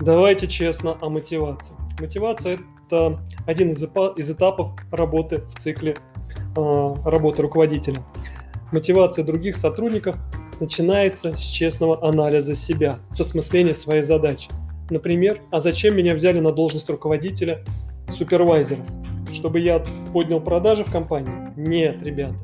Давайте честно о мотивации. Мотивация – это один из, этапов работы в цикле э, работы руководителя. Мотивация других сотрудников начинается с честного анализа себя, с осмысления своей задачи. Например, а зачем меня взяли на должность руководителя, супервайзера? Чтобы я поднял продажи в компании? Нет, ребята.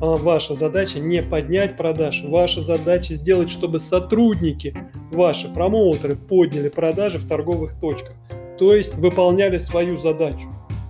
А ваша задача не поднять продажи, ваша задача сделать, чтобы сотрудники, ваши промоутеры подняли продажи в торговых точках, то есть выполняли свою задачу.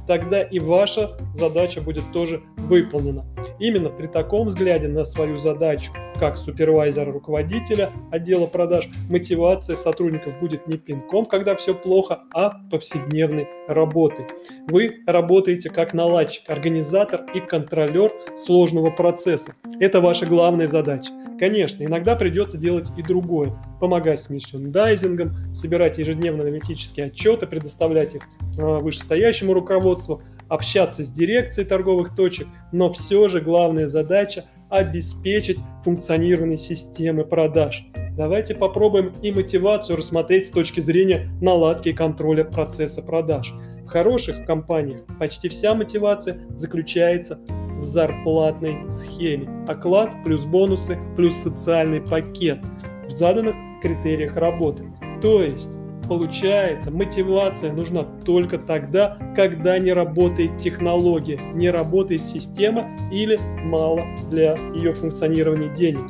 Тогда и ваша задача будет тоже выполнена. Именно при таком взгляде на свою задачу как супервайзера руководителя отдела продаж, мотивация сотрудников будет не пинком, когда все плохо, а повседневной работой. Вы работаете как наладчик, организатор и контролер сложного процесса. Это ваша главная задача. Конечно, иногда придется делать и другое. Помогать с мерчендайзингом, собирать ежедневно аналитические отчеты, предоставлять их а, вышестоящему руководству, общаться с дирекцией торговых точек, но все же главная задача – обеспечить функционирование системы продаж. Давайте попробуем и мотивацию рассмотреть с точки зрения наладки и контроля процесса продаж. В хороших компаниях почти вся мотивация заключается в зарплатной схеме. Оклад плюс бонусы плюс социальный пакет в заданных критериях работы. То есть Получается, мотивация нужна только тогда, когда не работает технология, не работает система или мало для ее функционирования денег.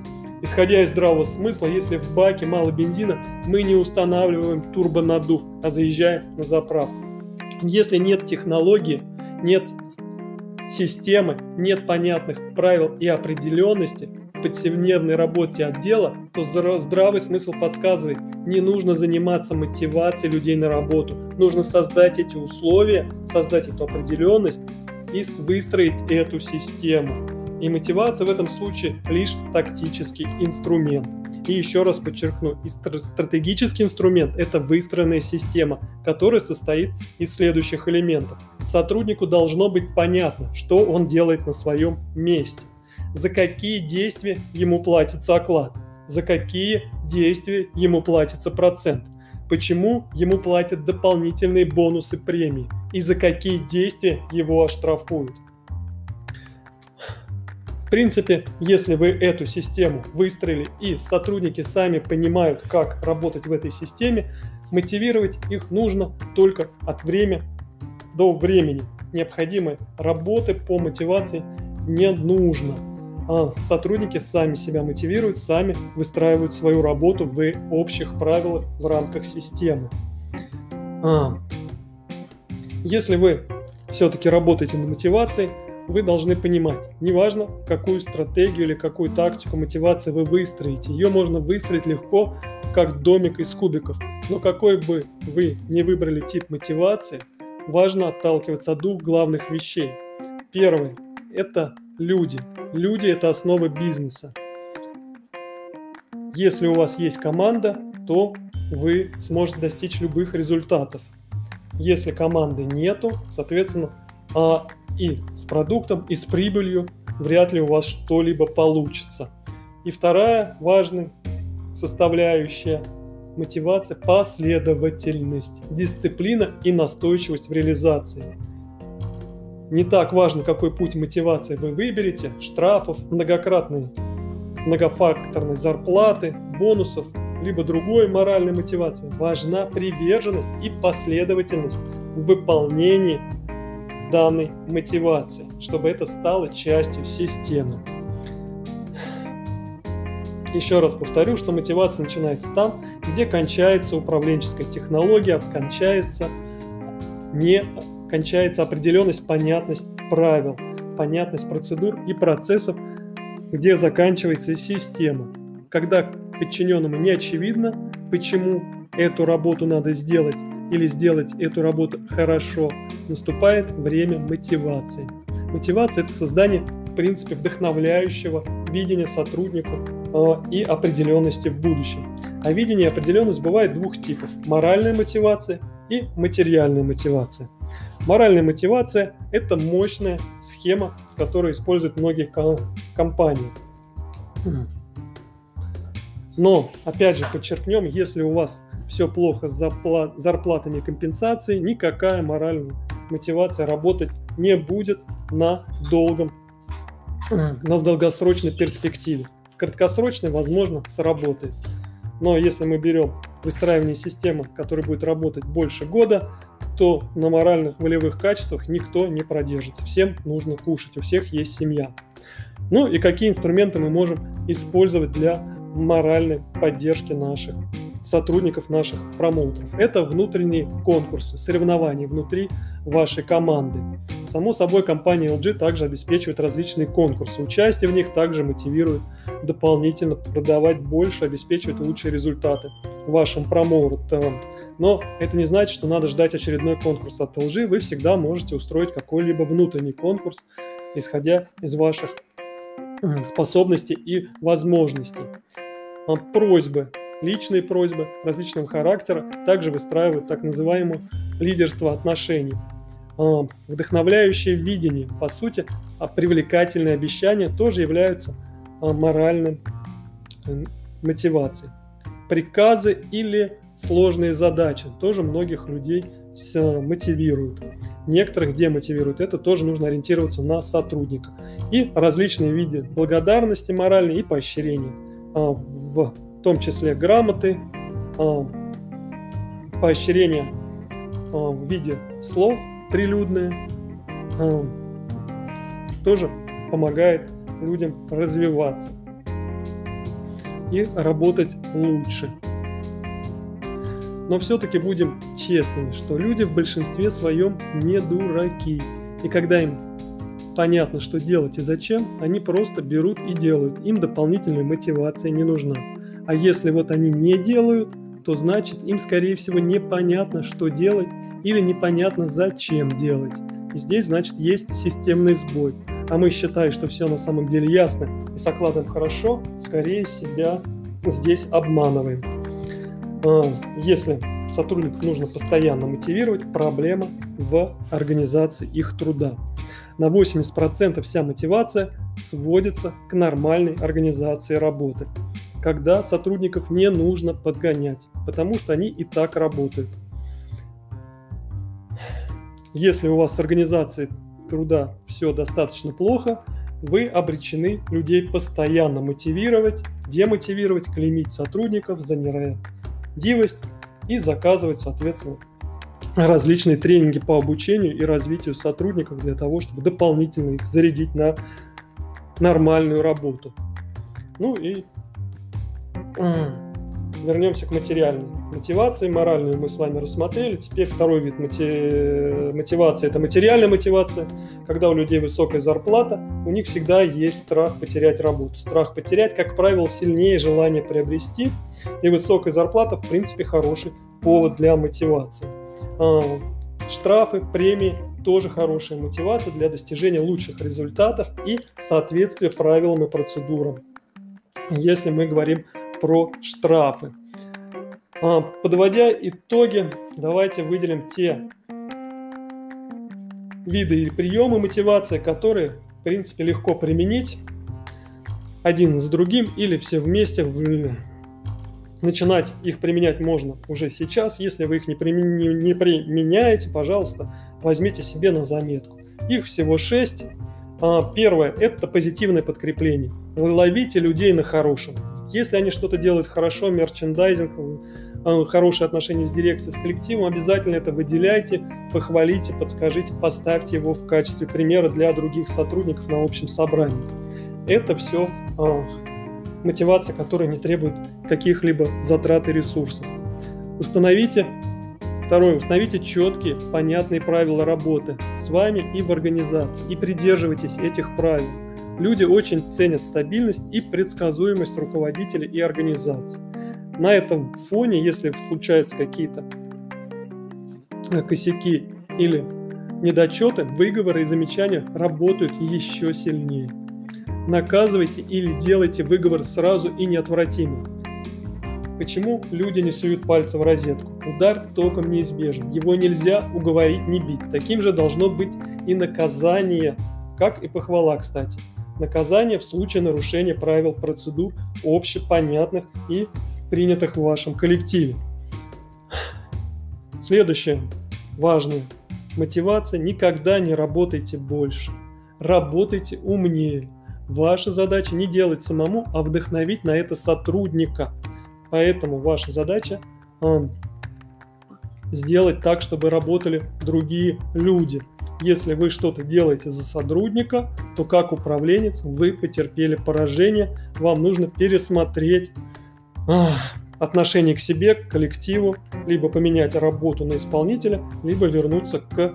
Исходя из здравого смысла, если в баке мало бензина, мы не устанавливаем турбонаддув, а заезжаем на заправку. Если нет технологии, нет системы, нет понятных правил и определенности, повседневной работе отдела, то здравый смысл подсказывает, не нужно заниматься мотивацией людей на работу. Нужно создать эти условия, создать эту определенность и выстроить эту систему. И мотивация в этом случае лишь тактический инструмент. И еще раз подчеркну, стратегический инструмент – это выстроенная система, которая состоит из следующих элементов. Сотруднику должно быть понятно, что он делает на своем месте – за какие действия ему платится оклад, за какие действия ему платится процент, почему ему платят дополнительные бонусы премии и за какие действия его оштрафуют. В принципе, если вы эту систему выстроили и сотрудники сами понимают, как работать в этой системе, мотивировать их нужно только от времени до времени. Необходимой работы по мотивации не нужно а сотрудники сами себя мотивируют, сами выстраивают свою работу в общих правилах в рамках системы. А, если вы все-таки работаете над мотивацией, вы должны понимать, неважно, какую стратегию или какую тактику мотивации вы выстроите, ее можно выстроить легко, как домик из кубиков. Но какой бы вы не выбрали тип мотивации, важно отталкиваться от двух главных вещей. Первое – это люди – Люди – это основа бизнеса. Если у вас есть команда, то вы сможете достичь любых результатов. Если команды нету, соответственно, а и с продуктом, и с прибылью вряд ли у вас что-либо получится. И вторая важная составляющая мотивация – последовательность, дисциплина и настойчивость в реализации – не так важно, какой путь мотивации вы выберете, штрафов, многократной многофакторной зарплаты, бонусов, либо другой моральной мотивации. Важна приверженность и последовательность в выполнении данной мотивации, чтобы это стало частью системы. Еще раз повторю, что мотивация начинается там, где кончается управленческая технология, кончается не кончается определенность, понятность правил, понятность процедур и процессов, где заканчивается система. Когда подчиненному не очевидно, почему эту работу надо сделать или сделать эту работу хорошо, наступает время мотивации. Мотивация – это создание, в принципе, вдохновляющего видения сотрудника э, и определенности в будущем. А видение и определенность бывает двух типов – моральная мотивация и материальная мотивация. Моральная мотивация – это мощная схема, которую используют многие компании. Но, опять же, подчеркнем, если у вас все плохо с зарплатами и компенсацией, никакая моральная мотивация работать не будет на долгом, на долгосрочной перспективе. Краткосрочной, возможно, сработает. Но если мы берем выстраивание системы, которая будет работать больше года, то на моральных волевых качествах никто не продержится. Всем нужно кушать, у всех есть семья. Ну и какие инструменты мы можем использовать для моральной поддержки наших сотрудников, наших промоутеров. Это внутренние конкурсы, соревнования внутри вашей команды. Само собой, компания LG также обеспечивает различные конкурсы. Участие в них также мотивирует дополнительно продавать больше, обеспечивать лучшие результаты вашим промоутерам. Но это не значит, что надо ждать очередной конкурс от LG. Вы всегда можете устроить какой-либо внутренний конкурс, исходя из ваших способностей и возможностей. А просьбы, личные просьбы различного характера также выстраивают так называемое лидерство отношений. А, вдохновляющее видение, по сути, а привлекательные обещания тоже являются моральной мотивацией. Приказы или сложные задачи тоже многих людей мотивируют. Некоторых демотивируют. Это тоже нужно ориентироваться на сотрудника. И различные виды благодарности моральной и поощрения. А, в том числе грамоты, а, поощрения а, в виде слов прилюдные тоже помогает людям развиваться и работать лучше. Но все-таки будем честными, что люди в большинстве своем не дураки. И когда им понятно, что делать и зачем, они просто берут и делают. Им дополнительная мотивация не нужна. А если вот они не делают, то значит им, скорее всего, непонятно, что делать или непонятно, зачем делать. И здесь, значит, есть системный сбой. А мы считаем, что все на самом деле ясно и с окладом хорошо, скорее себя здесь обманываем. А, если сотрудников нужно постоянно мотивировать, проблема в организации их труда. На 80% вся мотивация сводится к нормальной организации работы, когда сотрудников не нужно подгонять, потому что они и так работают. Если у вас с организацией труда все достаточно плохо, вы обречены людей постоянно мотивировать, демотивировать, клеймить сотрудников за нерадивость и заказывать, соответственно, различные тренинги по обучению и развитию сотрудников для того, чтобы дополнительно их зарядить на нормальную работу. Ну и вернемся к материальной мотивации. Моральную мы с вами рассмотрели. Теперь второй вид моти... мотивации – это материальная мотивация. Когда у людей высокая зарплата, у них всегда есть страх потерять работу. Страх потерять, как правило, сильнее желания приобрести. И высокая зарплата, в принципе, хороший повод для мотивации. А, штрафы, премии тоже хорошая мотивация для достижения лучших результатов и соответствия правилам и процедурам. Если мы говорим про штрафы. А, подводя итоги, давайте выделим те виды или приемы мотивации, которые, в принципе, легко применить один за другим или все вместе начинать их применять можно уже сейчас. Если вы их не, применя... не применяете, пожалуйста, возьмите себе на заметку. Их всего шесть. А, первое – это позитивное подкрепление. Вы ловите людей на хорошем. Если они что-то делают хорошо, мерчендайзинг, а, хорошие отношения с дирекцией, с коллективом, обязательно это выделяйте, похвалите, подскажите, поставьте его в качестве примера для других сотрудников на общем собрании. Это все а, мотивация, которая не требует каких-либо затрат и ресурсов. Установите Второе. Установите четкие, понятные правила работы с вами и в организации. И придерживайтесь этих правил. Люди очень ценят стабильность и предсказуемость руководителя и организации. На этом фоне, если случаются какие-то косяки или недочеты, выговоры и замечания работают еще сильнее наказывайте или делайте выговор сразу и неотвратимо. Почему люди не суют пальцы в розетку? Удар током неизбежен. Его нельзя уговорить не бить. Таким же должно быть и наказание, как и похвала, кстати. Наказание в случае нарушения правил процедур общепонятных и принятых в вашем коллективе. Следующее важное. Мотивация. Никогда не работайте больше. Работайте умнее. Ваша задача не делать самому, а вдохновить на это сотрудника. Поэтому ваша задача э, сделать так, чтобы работали другие люди. Если вы что-то делаете за сотрудника, то как управленец вы потерпели поражение, вам нужно пересмотреть ах, отношение к себе, к коллективу, либо поменять работу на исполнителя, либо вернуться к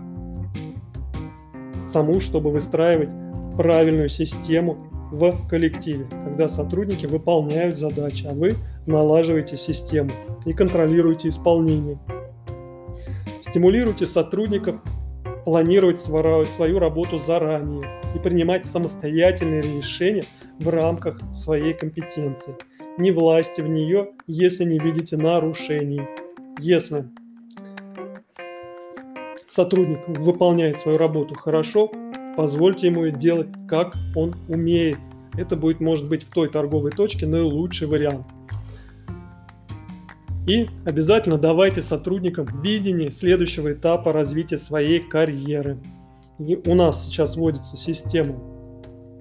тому, чтобы выстраивать правильную систему в коллективе, когда сотрудники выполняют задачи, а вы налаживаете систему и контролируете исполнение. Стимулируйте сотрудников планировать свою работу заранее и принимать самостоятельные решения в рамках своей компетенции. Не власти в нее, если не видите нарушений. Если сотрудник выполняет свою работу хорошо, позвольте ему делать, как он умеет. Это будет, может быть, в той торговой точке наилучший вариант. И обязательно давайте сотрудникам видение следующего этапа развития своей карьеры. И у нас сейчас вводится система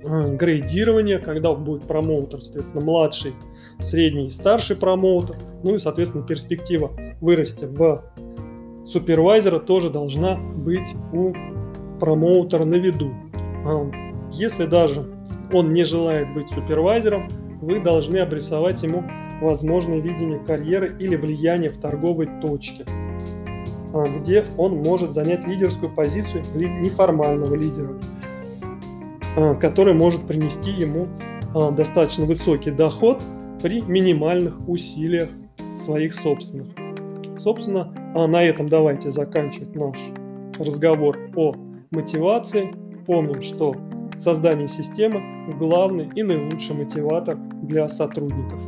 э, грейдирования, когда будет промоутер, соответственно, младший, средний и старший промоутер. Ну и, соответственно, перспектива вырасти в супервайзера тоже должна быть у промоутера на виду. А, если даже он не желает быть супервайзером, вы должны обрисовать ему возможное видение карьеры или влияние в торговой точке, а, где он может занять лидерскую позицию неформального лидера, а, который может принести ему достаточно высокий доход при минимальных усилиях своих собственных. Собственно, на этом давайте заканчивать наш разговор о мотивации. Помним, что создание системы – главный и наилучший мотиватор для сотрудников.